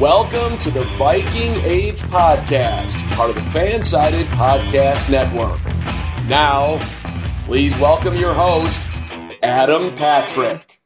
Welcome to the Viking Age Podcast, part of the Fansided Podcast Network. Now, please welcome your host, Adam Patrick.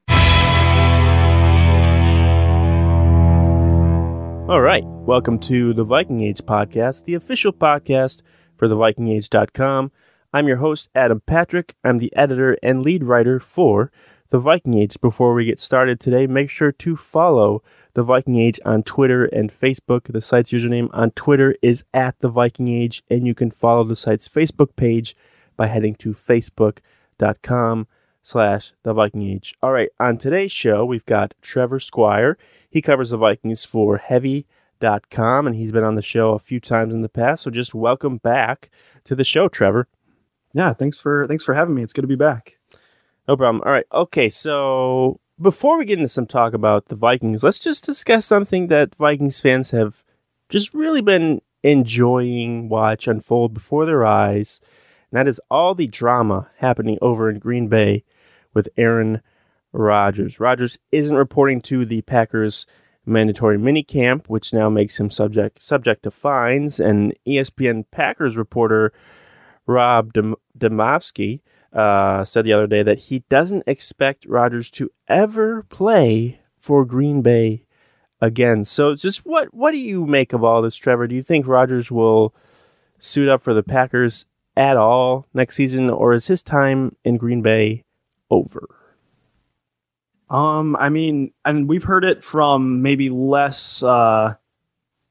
All right. Welcome to the Viking Age podcast, the official podcast for the vikingage.com. I'm your host, Adam Patrick. I'm the editor and lead writer for the Viking Age. Before we get started today, make sure to follow the Viking Age on Twitter and Facebook. The site's username on Twitter is at the Viking Age, and you can follow the site's Facebook page by heading to facebook.com slash the Viking Age. All right, on today's show, we've got Trevor Squire. He covers the Vikings for heavy.com, and he's been on the show a few times in the past. So just welcome back to the show, Trevor. Yeah, thanks for thanks for having me. It's good to be back. No problem. All right. Okay, so before we get into some talk about the Vikings, let's just discuss something that Vikings fans have just really been enjoying watch unfold before their eyes. And that is all the drama happening over in Green Bay with Aaron Rodgers. Rodgers isn't reporting to the Packers mandatory minicamp, which now makes him subject subject to fines. And ESPN Packers reporter Rob Demovsky uh, said the other day that he doesn't expect Rodgers to ever play for Green Bay again. So, just what what do you make of all this, Trevor? Do you think Rodgers will suit up for the Packers at all next season, or is his time in Green Bay over? Um, I mean, and we've heard it from maybe less uh,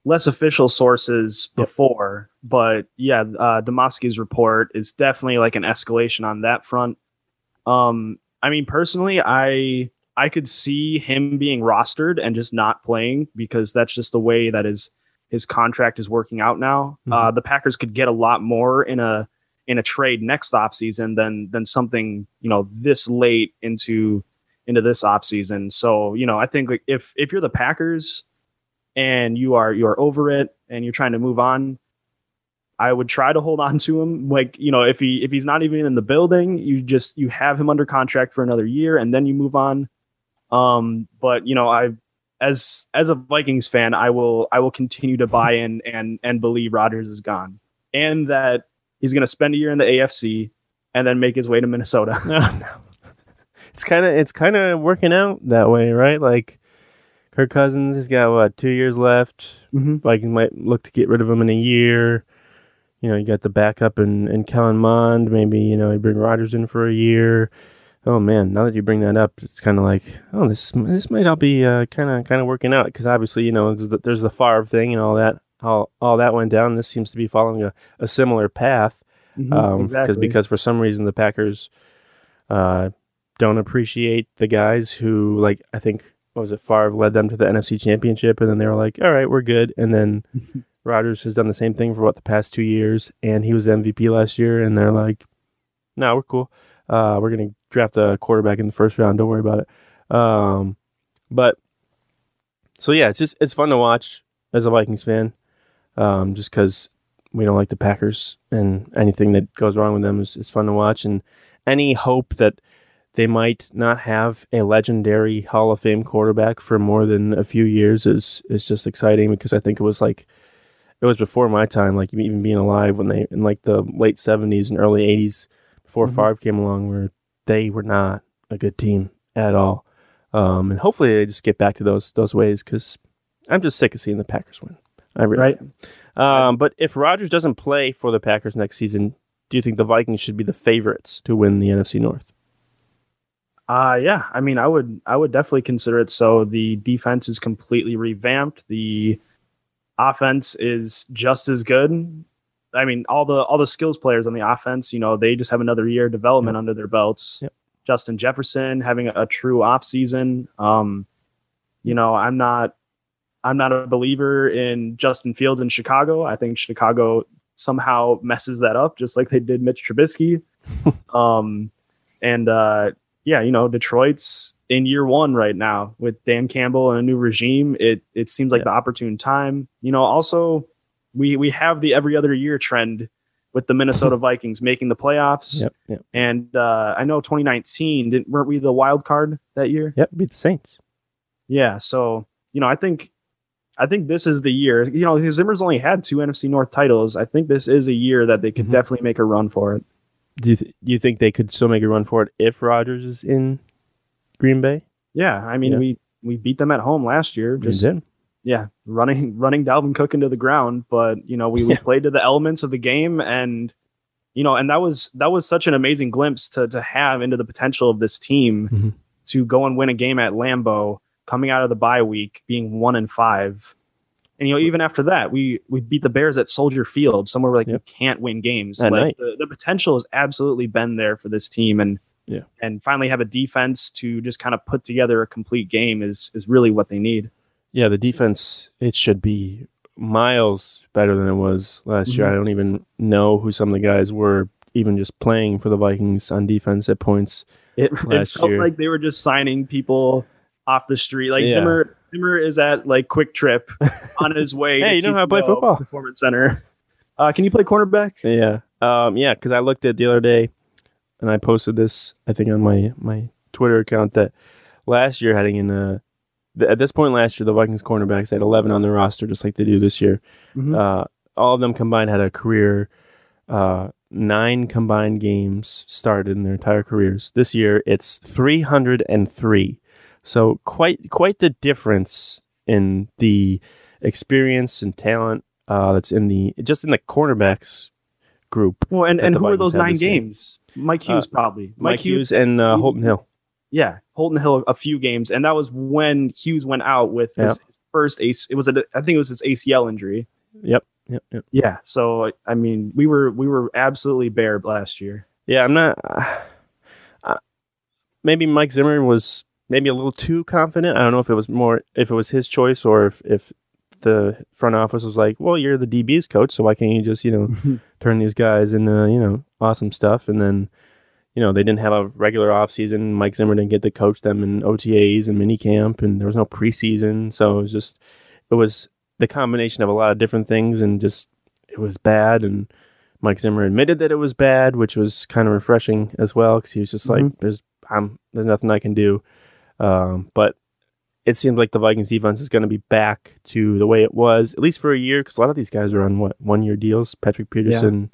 less official sources before, yep. but yeah, uh, Demovsky's report is definitely like an escalation on that front. Um, I mean, personally, I I could see him being rostered and just not playing because that's just the way that his his contract is working out now. Mm-hmm. Uh, the Packers could get a lot more in a in a trade next offseason than than something you know this late into into this offseason. So you know, I think like if if you're the Packers and you are you are over it and you're trying to move on, I would try to hold on to him. Like, you know, if he if he's not even in the building, you just you have him under contract for another year and then you move on. Um, but you know, I as as a Vikings fan, I will I will continue to buy in and and believe Rodgers is gone. And that he's gonna spend a year in the AFC and then make his way to Minnesota. no, no. It's kinda it's kinda working out that way, right? Like Kirk Cousins has got what two years left. Mm-hmm. Vikings might look to get rid of him in a year. You know, you got the backup in, in Kellen Mond. Maybe you know you bring Rodgers in for a year. Oh man, now that you bring that up, it's kind of like, oh, this this might all be kind of kind of working out because obviously you know there's the, there's the Favre thing and all that. All all that went down. This seems to be following a, a similar path. Mm-hmm, um, exactly. because for some reason the Packers uh, don't appreciate the guys who like I think what was it? Favre led them to the NFC Championship, and then they were like, "All right, we're good." And then Rodgers has done the same thing for what the past two years, and he was MVP last year, and they're like, "No, we're cool. Uh, we're gonna draft a quarterback in the first round. Don't worry about it." Um, but so yeah, it's just it's fun to watch as a Vikings fan, um, just because we don't like the Packers, and anything that goes wrong with them is, is fun to watch, and any hope that they might not have a legendary Hall of Fame quarterback for more than a few years is is just exciting because I think it was like it was before my time, like even being alive when they in like the late seventies and early eighties before mm-hmm. Favre came along, where they were not a good team at all. Um, and hopefully they just get back to those those ways because I'm just sick of seeing the Packers win. I really right. Um, but if Rodgers doesn't play for the Packers next season, do you think the Vikings should be the favorites to win the NFC North? Uh yeah, I mean, I would I would definitely consider it so. The defense is completely revamped. The offense is just as good. I mean, all the all the skills players on the offense, you know, they just have another year of development yep. under their belts. Yep. Justin Jefferson having a, a true off season. Um, you know, I'm not I'm not a believer in Justin Fields in Chicago. I think Chicago somehow messes that up, just like they did Mitch Trubisky. um, and uh, yeah, you know, Detroit's in year one right now with Dan Campbell and a new regime. It it seems like Yeah. the opportune time. You know, also we we have the every other year trend with the Minnesota Vikings making the playoffs. Yep, yep, And uh, I know 2019 didn't weren't we the wild card that year? yep. Beat the Saints. Yeah. So you know, I think I think this is the year. You know, Zimmer's only had two NFC North titles. I think this is a year that they could Mhm. definitely make a run for it. Do you th- do you think they could still make a run for it if Rodgers is in Green Bay? Yeah. I mean, Yeah. we we beat them at home last year. Just yeah, running running Dalvin Cook into the ground. But you know, we, we played to the elements of the game, and you know, and that was that was such an amazing glimpse to to have into the potential of this team Mhm. to go and win a game at Lambeau, coming out of the bye week, being one and five. And you know, even after that, we we beat the Bears at Soldier Field, somewhere where like Yep. you can't win games. At like the, the potential has absolutely been there for this team, and Yeah. and finally have a defense to just kind of put together a complete game is is really what they need. Yeah, the defense it should be miles better than it was last year. Mhm. I don't even know who some of the guys were even just playing for the Vikings on defense at points. It, it felt year. like they were just signing people off the street. Like Yeah. Zimmer, Zimmer is at like Kwik Trip on his way. Hey, to you know how to play football. Performance Center. Uh, can you play cornerback? Yeah. Um, yeah, because I looked at the other day and I posted this, I think, on my, my Twitter account that last year, heading in, uh, th- at this point last year, the Vikings cornerbacks had 11 on their roster, just like they do this year. Mhm. Uh, all of them combined had a career, uh, nine combined games started in their entire careers. This year, it's 303. So quite quite the difference in the experience and talent uh, that's in the just in the cornerbacks group. Well, and, and who are those nine games? Mike Hughes, Uh, probably. Mike, Hughes and uh, Holton Hill. Yeah, Holton Hill, a few games, and that was when Hughes went out with his, his first ace. It was a, I think it was his ACL injury. Yep, yep, yep. Yeah, so I mean, we were we were absolutely bare last year. Yeah, I'm not. Uh, uh, maybe Mike Zimmer was maybe a little too confident. I don't know if it was more if it was his choice or if if the front office was like, well, you're the DB's coach, so why can't you just you know turn these guys into you know awesome stuff? And then you know they didn't have a regular off season. Mike Zimmer didn't get to coach them in OTAs and mini camp, and there was no preseason, so it was just it was the combination of a lot of different things, and just it was bad and. Mike Zimmer admitted that it was bad, which was kind of refreshing as well because he was just like, Mhm. "There's, I'm, there's nothing I can do." Um, but it seems like the Vikings defense is going to be back to the way it was, at least for a year, because a lot of these guys are on what one year deals. Patrick Peterson,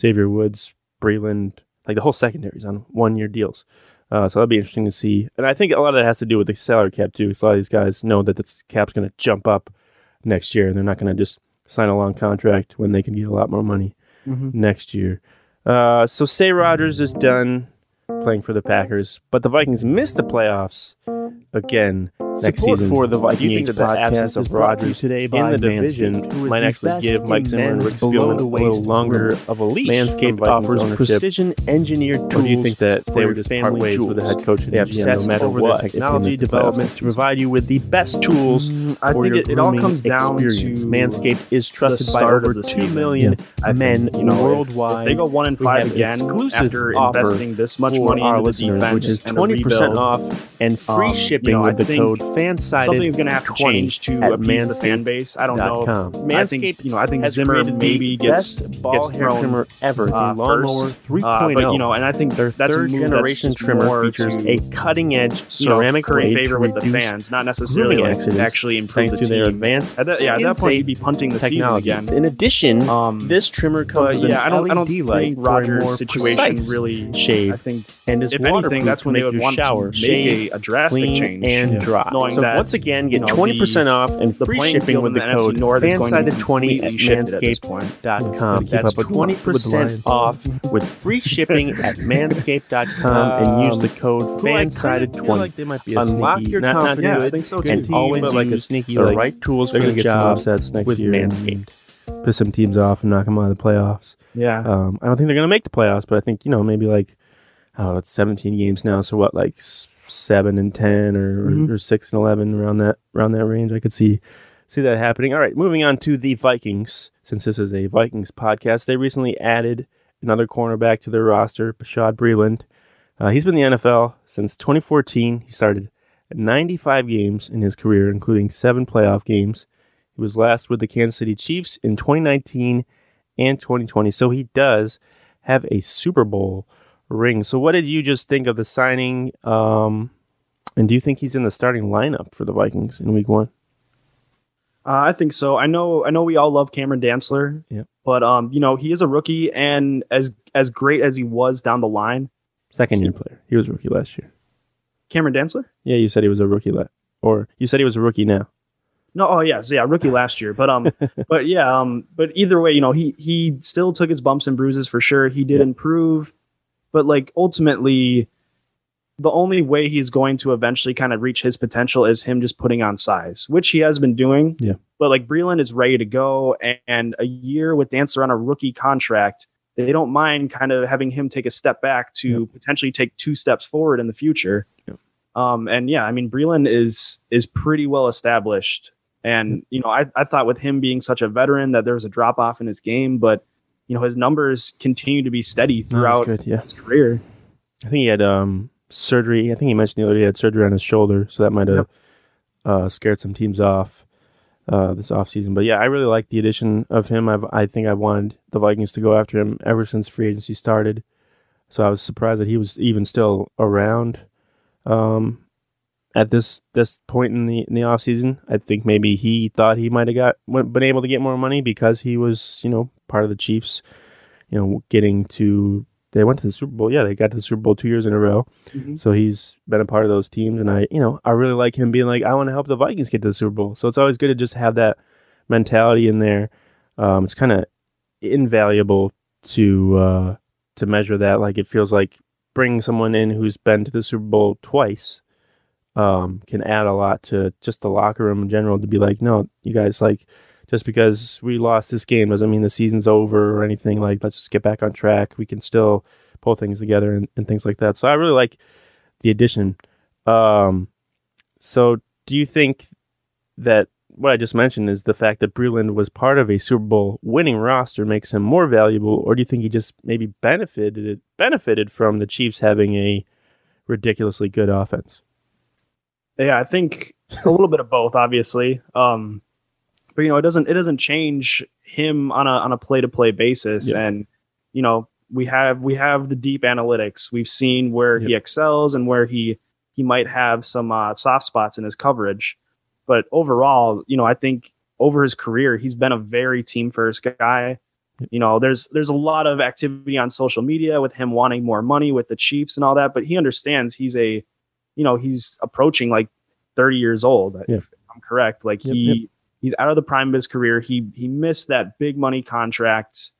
Xavier Woods, Breeland, like the whole secondary is on one year deals. Uh, so that'll be interesting to see. And I think a lot of that has to do with the salary cap too. 'cause a lot of these guys know that the cap's going to jump up next year, and they're not going to just sign a long contract when they can get a lot more money next year. Uh, so say Rodgers is done playing for the Packers, but the Vikings missed the playoffs again next Support season. for the Viking Do you think Age podcast absence is of brought to you today in by the division Manscaped, is might the actually give Mike Zimmer and Rick Spielman a little longer of a leash. Manscaped offers precision engineered Or tools. do you think that for they just part ways with the jewels. head coach and They GM no matter what? the technology miss the playoffs developments next to provide you with the best tools I for think it, it all comes down experience. to Manscaped is trusted by over the two million I men you know, worldwide. If, they go one in five have again exclusive after investing this much money into the defense which is twenty percent off and free um, shipping I with the think code FANSIDED. something's going to have to change to appease the fan base. I don't know. If, I think you know. I think Zimmer maybe gets ball gets thrown trimmer ever, the uh, Lawnmower first. 3.0. Uh, but you know, and I think Their that's a third generation trimmer features to, a cutting edge you know, ceramic curry favor with the fans, not necessarily actually improve the to their team. advanced At that, yeah, at that point, you'd be punting the technology. season again. In addition, Um, this trimmer comes with yeah, I don't, I don't LED light think for a Rodgers' more situation really. shave I think and is if anything, that's when they would want shower to make a, a drastic change and Yeah. dry. Knowing so that once again, get you know, twenty percent off and the free shipping with the the code North is going to be FANSIDED20 at completely shifted at manscaped.com. That's up with the- twenty with the percent Lions. off with free shipping at manscaped.com and use the code Who I kinda feel FANSIDED20. like they might be a Unlock sneaky, your not, not confidence good, I think so good too. team, always but like a sneaky the like right tools for gonna the get some job upsets next with year Manscaped. piss some teams off and knock them out of the playoffs. Yeah. Um, I don't think they're going to make the playoffs, but I think you know maybe like oh, it's 17 games now. So what, like s- seven and 10 or, Mhm. or six and 11 around that, around that range. I could see, see that happening. All right. Moving on to the Vikings. Since this is a Vikings podcast, they recently added another cornerback to their roster, Bashaud Breeland. Uh, he's been in the NFL since 2014. He started 95 games in his career, including seven playoff games. He was last with the Kansas City Chiefs in 2019 and 2020. So he does have a Super Bowl ring. So what did you just think of the signing? Um, and do you think he's in the starting lineup for the Vikings in Week One? Uh, I think so. I know. I know we all love Cameron Dantzler. Yeah. But um, you know, he is a rookie, and as as great as he was down the line, Second year player. He was a rookie last year. Cameron Dantzler. Yeah, you said he was a rookie last, or you said he was a rookie now. No, oh yes, yeah, rookie last year. But um, but yeah, um, but either way, you know, he he still took his bumps and bruises for sure. He did Yeah. improve, but like ultimately, the only way he's going to eventually kind of reach his potential is him just putting on size, which he has been doing. Yeah. But like Breeland is ready to go, and, and a year with Dantzler on a rookie contract, they don't mind kind of having him take a step back to potentially take two steps forward in the future. Yeah. Um, and yeah, I mean, Breeland is is pretty well established. And, you know, I, I thought with him being such a veteran that there was a drop off in his game, but, you know, his numbers continue to be steady throughout good. Yeah, his career. I think he had um surgery. I think he mentioned the other day he had surgery on his shoulder, so that might have uh, scared some teams off uh, this offseason. But yeah, I really like the addition of him. I've I think I've wanted the Vikings to go after him ever since free agency started. So I was surprised that he was even still around um, at this this point in the in the offseason. I think maybe he thought he might have got been able to get more money because he was you know part of the Chiefs. You know, getting to they went to the Super Bowl. Yeah, they got to the Super Bowl two years in a row. Mhm. So he's been a part of those teams, and I, you know, I really like him being like, I want to help the Vikings get to the Super Bowl. So it's always good to just have that mentality in there. Um, it's kind of invaluable to uh, to measure that. Like it feels like bringing someone in who's been to the Super Bowl twice um, can add a lot to just the locker room in general. To be like, no, you guys like. Just because we lost this game doesn't mean the season's over or anything. Like, let's just get back on track. We can still pull things together and, and things like that. So I really like the addition. Um, so do you think that what I just mentioned is the fact that Breeland was part of a Super Bowl winning roster makes him more valuable, or do you think he just maybe benefited benefited from the Chiefs having a ridiculously good offense? Yeah, I think a little bit of both, obviously. Um, but you know, it doesn't it doesn't change him on a on a play to play basis. Yeah. And you know, we have we have the deep analytics. We've seen where he excels and where he he might have some uh, soft spots in his coverage. But overall, you know, I think over his career, he's been a very team first guy. You know, there's there's a lot of activity on social media with him wanting more money with the Chiefs and all that, but he understands he's a, you know, he's approaching like 30 years old. Yeah. If I'm correct, like Yep, he yep. He's out of the prime of his career. He he missed that big money contract.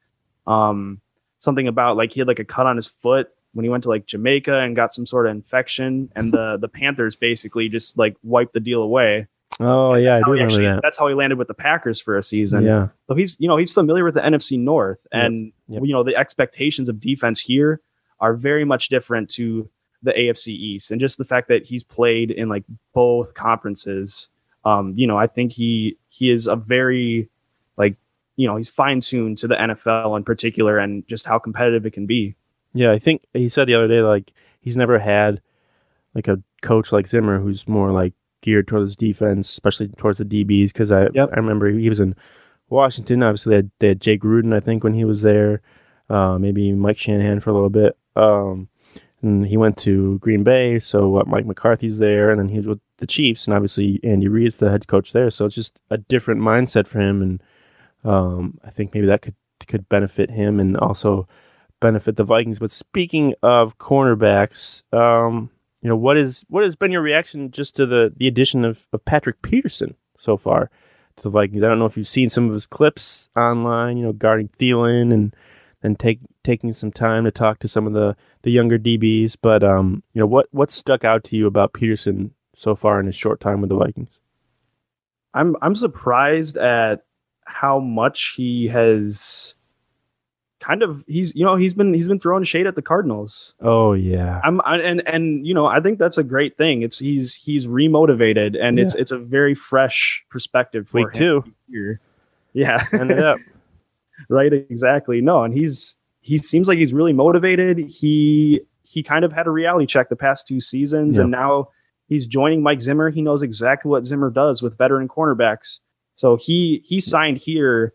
Um, something about like he had like a cut on his foot when he went to like Jamaica and got some sort of infection, and the the Panthers basically just like wiped the deal away. Oh yeah, I That's do how he remember actually- that. That's how he landed with the Packers for a season. Yeah, So he's you know he's familiar with the NFC North, Yep. and Yep. you know the expectations of defense here are very much different to the AFC East, and just the fact that he's played in like both conferences. Um, you know, I think he he is a very like you know he's fine tuned to the NFL in particular, and just how competitive it can be. yeah. I think he said the other day like he's never had like a coach like Zimmer who's more like geared towards defense, especially towards the DBs. Because I Yep. I remember he was in Washington. Obviously, they had, they had Jay Gruden, I think, when he was there. Uh, maybe Mike Shanahan for a little bit. Um, and he went to Green Bay, so Mike McCarthy's there, and then he's with the Chiefs, and obviously Andy Reid's the head coach there. So it's just a different mindset for him, and um, I think maybe that could could benefit him and also benefit the Vikings. But speaking of cornerbacks, um, you know what is what has been your reaction just to the the addition of, of Patrick Peterson so far to the Vikings? I don't know if you've seen some of his clips online, you know, guarding Thielen and and take taking some time to talk to some of the the younger DBs. But um, you know what what stuck out to you about Peterson so far in his short time with the Vikings? I'm I'm surprised at how much he has kind of he's you know he's been he's been throwing shade at the Cardinals. Oh yeah. I'm I, and and you know I think that's a great thing. It's he's he's remotivated and it's it's a very fresh perspective for Week him two. here. Yeah, Ended up. right exactly. No, and he's he seems like he's really motivated. He he kind of had a reality check the past two seasons, and now he's joining Mike Zimmer. He knows exactly what Zimmer does with veteran cornerbacks. So he he signed here,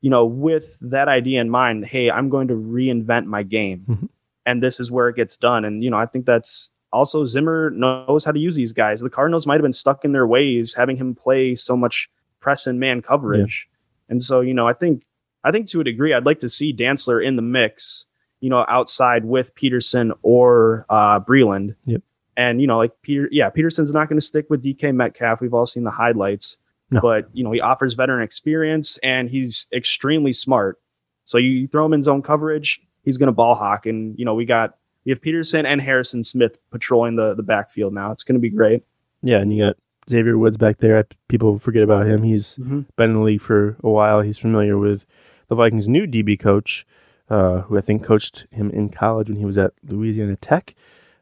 you know, with that idea in mind. Hey, I'm going to reinvent my game, Mhm. and this is where it gets done. And you know, I think that's also Zimmer knows how to use these guys. The Cardinals might have been stuck in their ways, having him play so much press and man coverage. And so, you know, I think I think to a degree, I'd like to see Dantzler in the mix, you know, outside with Peterson or uh, Breeland. Yep. And you know, like Peter, yeah, Peterson's not going to stick with DK Metcalf. We've all seen the highlights, No. but you know, he offers veteran experience and he's extremely smart. So you throw him in zone coverage, he's going to ball hawk. And you know, we got we have Peterson and Harrison Smith patrolling the the backfield now. It's going to be great. Yeah, and you got Xavier Woods back there. I- People forget about him. He's Mhm. been in the league for a while. He's familiar with the Vikings' new DB coach, uh, who I think coached him in college when he was at Louisiana Tech.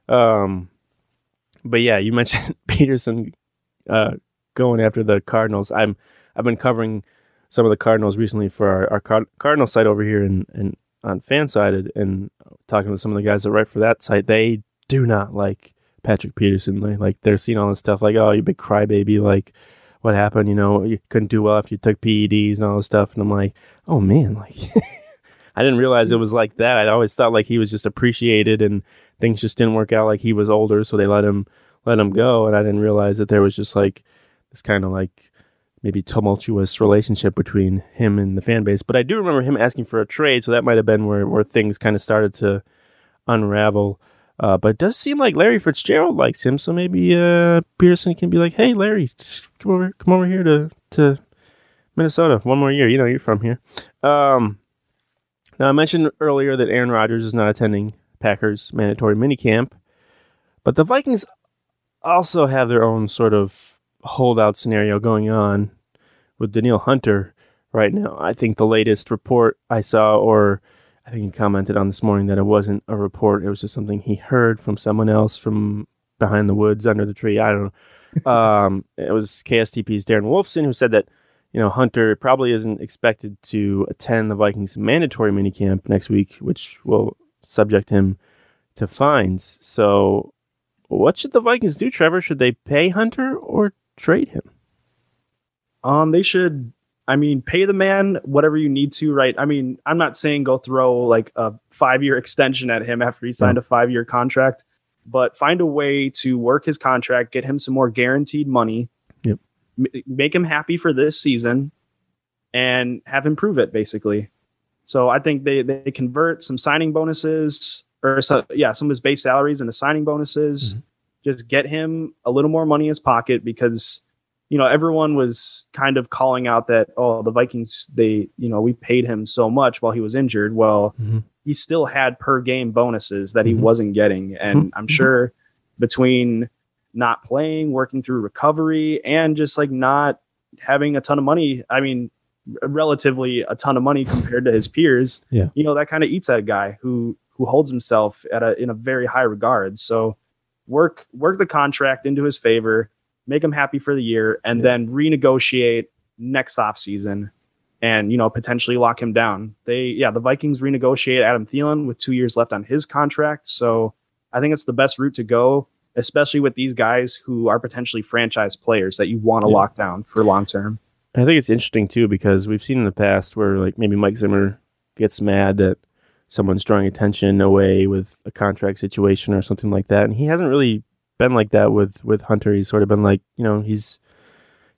Um, but yeah, you mentioned Peterson uh, going after the Cardinals. I'm I've been covering some of the Cardinals recently for our, our Card- Cardinal site over here and and on Fansided, and talking with some of the guys that write for that site. They do not like Patrick Peterson. They, like they're seeing all this stuff like, oh, you big crybaby, like what happened? You know, you couldn't do well after you took PEDs and all this stuff. And I'm like, oh man, like I didn't realize it was like that. I always thought like he was just appreciated and things just didn't work out. Like he was older, so they let him let him go. And I didn't realize that there was just like this kind of like maybe tumultuous relationship between him and the fan base. But I do remember him asking for a trade, so that might have been where where things kind of started to unravel. Uh, but it does seem like Larry Fitzgerald likes him, so maybe uh, Pearson can be like, "Hey, Larry, come over, come over here to to Minnesota one more year. You know, you're from here." Um, now I mentioned earlier that Aaron Rodgers is not attending Packers mandatory minicamp, but the Vikings also have their own sort of holdout scenario going on with Danielle Hunter right now. I think the latest report I saw, or I think he commented on this morning that it wasn't a report; it was just something he heard from someone else from behind the woods under the tree. I don't know. um, it was KSTP's Darren Wolfson who said that you know Hunter probably isn't expected to attend the Vikings mandatory minicamp next week, which will subject him to fines. So, what should the Vikings do, Trevor? Should they pay Hunter or trade him? Um, they should. I mean, pay the man whatever you need to, right? I mean, I'm not saying go throw like a five year extension at him after he signed a five year contract, but find a way to work his contract, get him some more guaranteed money, Yep. m- make him happy for this season, and have him prove it basically. So I think they they convert some signing bonuses or so, yeah, some of his base salaries into signing bonuses. Mm-hmm. Just get him a little more money in his pocket because you know, everyone was kind of calling out that, oh, the Vikings, they, you know, we paid him so much while he was injured. Well, Mhm. he still had per game bonuses that he Mhm. wasn't getting. And I'm Mhm. sure between not playing, working through recovery, and just like not having a ton of money, I mean, relatively a ton of money compared to his peers, Yeah. you know, that kind of eats at a guy who, who holds himself at a, in a very high regard. So work, work the contract into his favor make him happy for the year, and then renegotiate next offseason and you know potentially lock him down. They yeah, the Vikings renegotiate Adam Thielen with two years left on his contract. So I think it's the best route to go, especially with these guys who are potentially franchise players that you want to Yeah. lock down for long term. I think it's interesting too because we've seen in the past where like maybe Mike Zimmer gets mad that someone's drawing attention away with a contract situation or something like that, and he hasn't really been like that with with Hunter. He's sort of been like, you know, he's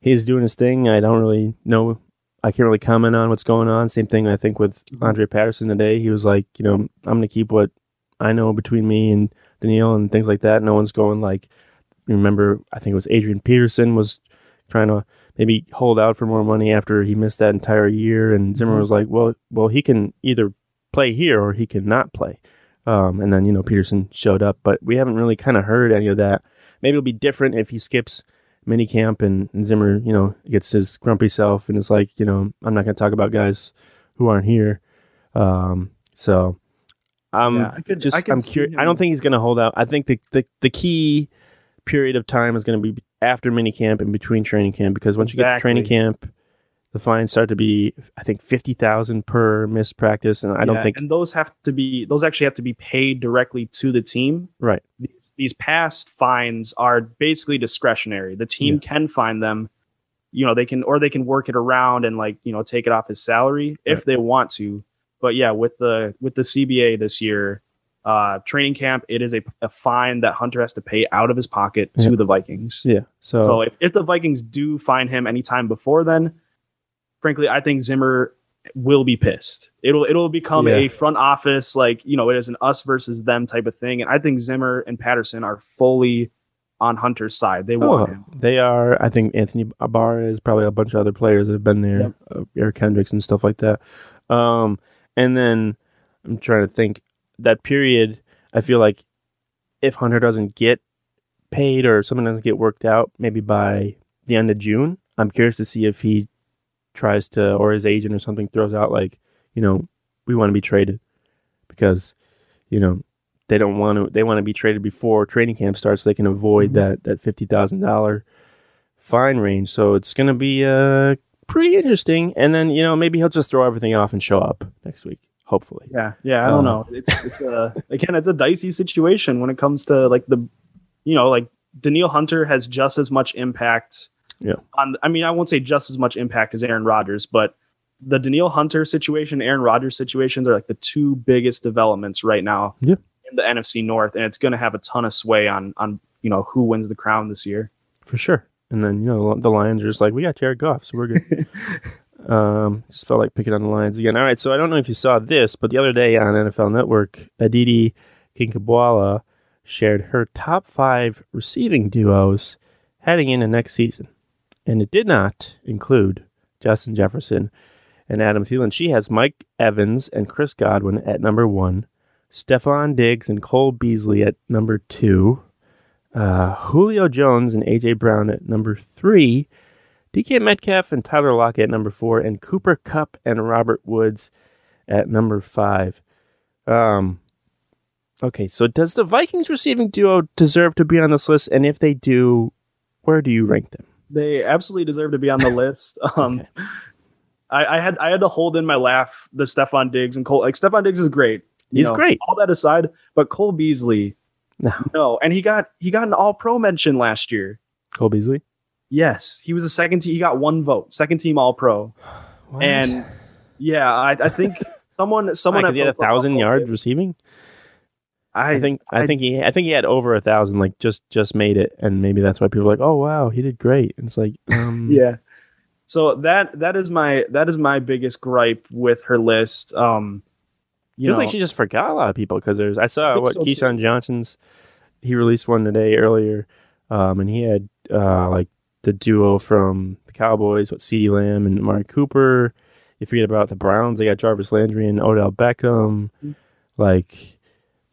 he's doing his thing. I don't really know. I can't really comment on what's going on. Same thing I think with mm-hmm. Andre Patterson today. He was like, you know, I'm going to keep what I know between me and Danielle and things like that. No one's going like. Remember, I think it was Adrian Peterson was trying to maybe hold out for more money after he missed that entire year. And Zimmer mm-hmm. was like, well, well, he can either play here or he can not play. Um, and then you know Peterson showed up, but we haven't really kind of heard any of that. Maybe it'll be different if he skips minicamp and, and Zimmer, you know, gets his grumpy self and is like, you know, I'm not going to talk about guys who aren't here. Um, So I'm Yeah, I could- just I I'm curious. I don't think he's going to hold out. I think the, the the key period of time is going to be after minicamp and between training camp because once you get to training camp, the fines start to be I think fifty thousand per missed practice, and I don't think and those have to be those actually have to be paid directly to the team. right. These, these past fines are basically discretionary. The team can find them. You know, they can or they can work it around and like, you know, take it off his salary if they want to. But yeah, with the with the CBA this year, uh training camp, it is a, a fine that Hunter has to pay out of his pocket Yeah. to the Vikings. Yeah. So, So if, if the Vikings do find him anytime before then, frankly, I think Zimmer will be pissed. It'll it'll become Yeah. a front office like you know it is an us versus them type of thing, and I think Zimmer and Patterson are fully on Hunter's side. They want Oh, him. they are. I think Anthony Barr is probably a bunch of other players that have been there, Yep. uh, Eric Kendricks and stuff like that. Um, and then I'm trying to think that period. I feel like if Hunter doesn't get paid or something doesn't get worked out, maybe by the end of June, I'm curious to see if he tries to or his agent or something throws out like, you know, we want to be traded because, you know, they don't want to. They want to be traded before training camp starts, so they can avoid that that fifty thousand dollar fine range. So it's going to be uh pretty interesting. And then you know maybe he'll just throw everything off and show up next week. Hopefully, Yeah, yeah. I don't Uh, know. It's it's a again, it's a dicey situation when it comes to like the, you know, like Danielle Hunter has just as much impact. Yeah. On I mean, I won't say just as much impact as Aaron Rodgers, but the Danielle Hunter situation, Aaron Rodgers situations are like the two biggest developments right now Yeah. in the NFC North, and it's going to have a ton of sway on on you know who wins the crown this year. for sure. And then you know the Lions are just like we got Jared Goff, so we're good. um, just felt like picking on the Lions again. All right, so I don't know if you saw this, but the other day on NFL Network, Aditi Kinkhabwala shared her top five receiving duos heading into next season, and it did not include Justin Jefferson and Adam Thielen. She has Mike Evans and Chris Godwin at number one, Stefon Diggs and Cole Beasley at number two, uh, Julio Jones and AJ Brown at number three, DK Metcalf and Tyler Lockett at number four, and Cooper Kupp and Robert Woods at number five. Um, okay, so does the Vikings receiving duo deserve to be on this list? And if they do, where do you rank them? They absolutely deserve to be on the list. Um, I, I had I had to hold in my laugh the Stefon Diggs and Cole. Like Stefon Diggs is great. He's know, great. All that aside, but Cole Beasley, No, no, and he got he got an All Pro mention last year. Cole Beasley. Yes, he was a second team. He got one vote, second team All Pro, and yeah, I, I think someone someone at he had a thousand yards receiving. I, I think I, think he I think he had over a thousand. Like just just made it, and maybe that's why people are like, oh wow, he did great. And it's like, um, yeah. So that that is my that is my biggest gripe with her list. Um, you feels know, like she just forgot a lot of people because there's I saw think what so. Keyshawn Johnson's he released one today earlier, um, and he had uh, like the duo from the Cowboys, what CeeDee Lamb and Amari Cooper. You forget about the Browns; they got Jarvis Landry and Odell Beckham. Mm-hmm. Like,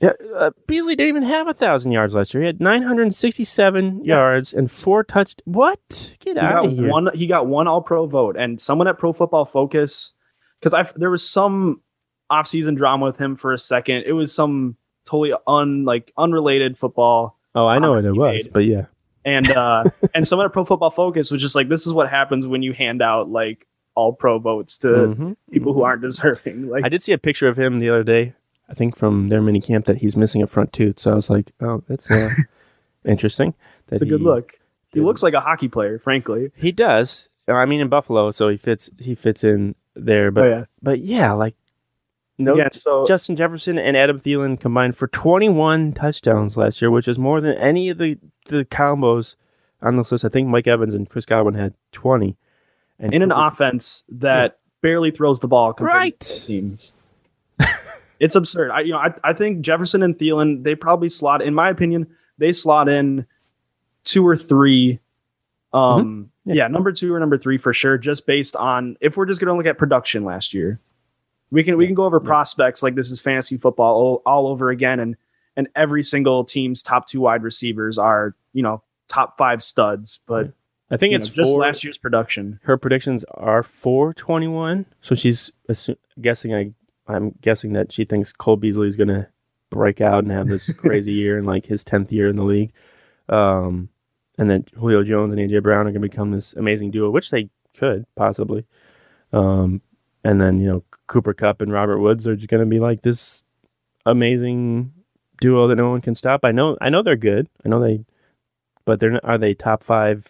yeah, uh, Beasley didn't even have a thousand yards last year. He had 967 Yeah. yards and four touch. What? Get he out of here! one he got one all pro vote and someone at pro football focus because i there was some off-season drama with him for a second it was some totally un like unrelated football oh, I know what it was, made. but yeah, and uh and someone at pro football focus was just like this is what happens when you hand out like all pro votes to Mhm. people who aren't deserving like I did see a picture of him the other day. I think from their mini camp that he's missing a front tooth. So I was like, oh, that's uh, interesting. That it's a good look he did. looks like a hockey player frankly He does. I mean, in Buffalo, so he fits. He fits in there. But oh yeah but yeah, like no. Again, so- Justin Jefferson and Adam Thielen combined for 21 touchdowns last year, which is more than any of the the combos on this list. I think Mike Evans and Chris Godwin had 20. And in an offense that barely throws the ball compared Right. to teams. it's absurd. I you know I, I think Jefferson and Thielen they probably slot in my opinion they slot in two or three. Um Mm-hmm. Yeah. yeah. number two or number three for sure. Just based on if we're just gonna look at production last year, we can we can go over prospects like this is fantasy football all, all over again and and every single team's top two wide receivers are you know top five studs, but I think it's know, just four, last year's production. her predictions are 421. So she's assu- guessing I I'm guessing that she thinks Cole Beasley is going to break out and have this crazy year in like his 10th year in the league. Um, and then Julio Jones and AJ Brown are going to become this amazing duo, which they could possibly. Um, and then, you know, Cooper Kupp and Robert Woods are just going to be like this amazing duo that no one can stop. I know, I know they're good. I know they, but they're not, are they top five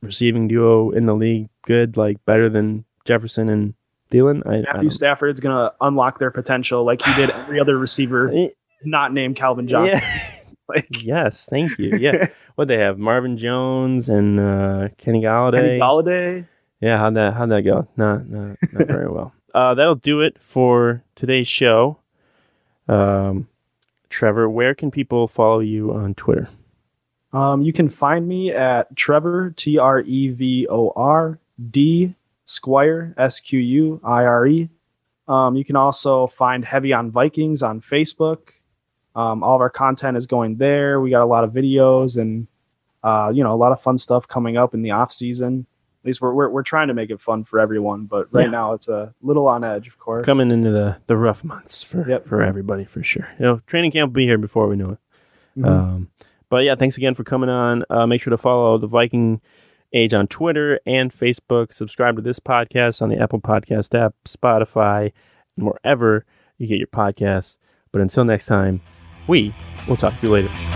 receiving duo in the league? Good, like better than Jefferson and Thielen. I, I Matthew don't- Stafford's going to unlock their potential like he did every other receiver, not named Calvin Johnson. Yeah. Like, yes, thank you. Yeah, what they have Marvin Jones and uh, Kenny Golladay. Kenny Golladay. Yeah, how'd that how'd that go? Not not, not very well. Uh, that'll do it for today's show. Um, Trevor, where can people follow you on Twitter? Um, you can find me at Trevor T R E V O R D Squire S Q U I R E. Um, you can also find Heavy on Vikings on Facebook. Um, all of our content is going there. We got a lot of videos and uh, you know a lot of fun stuff coming up in the off season. At least we're we're, we're trying to make it fun for everyone, but right Yeah. now it's a little on edge, of course. Coming into the, the rough months for Yep. for everybody for sure. You know, training camp will be here before we know it. Mhm. Um, but yeah, thanks again for coming on. Uh, make sure to follow the Viking Age on Twitter and Facebook. Subscribe to this podcast on the Apple Podcast app, Spotify, and wherever you get your podcasts. But until next time, we will talk to you later.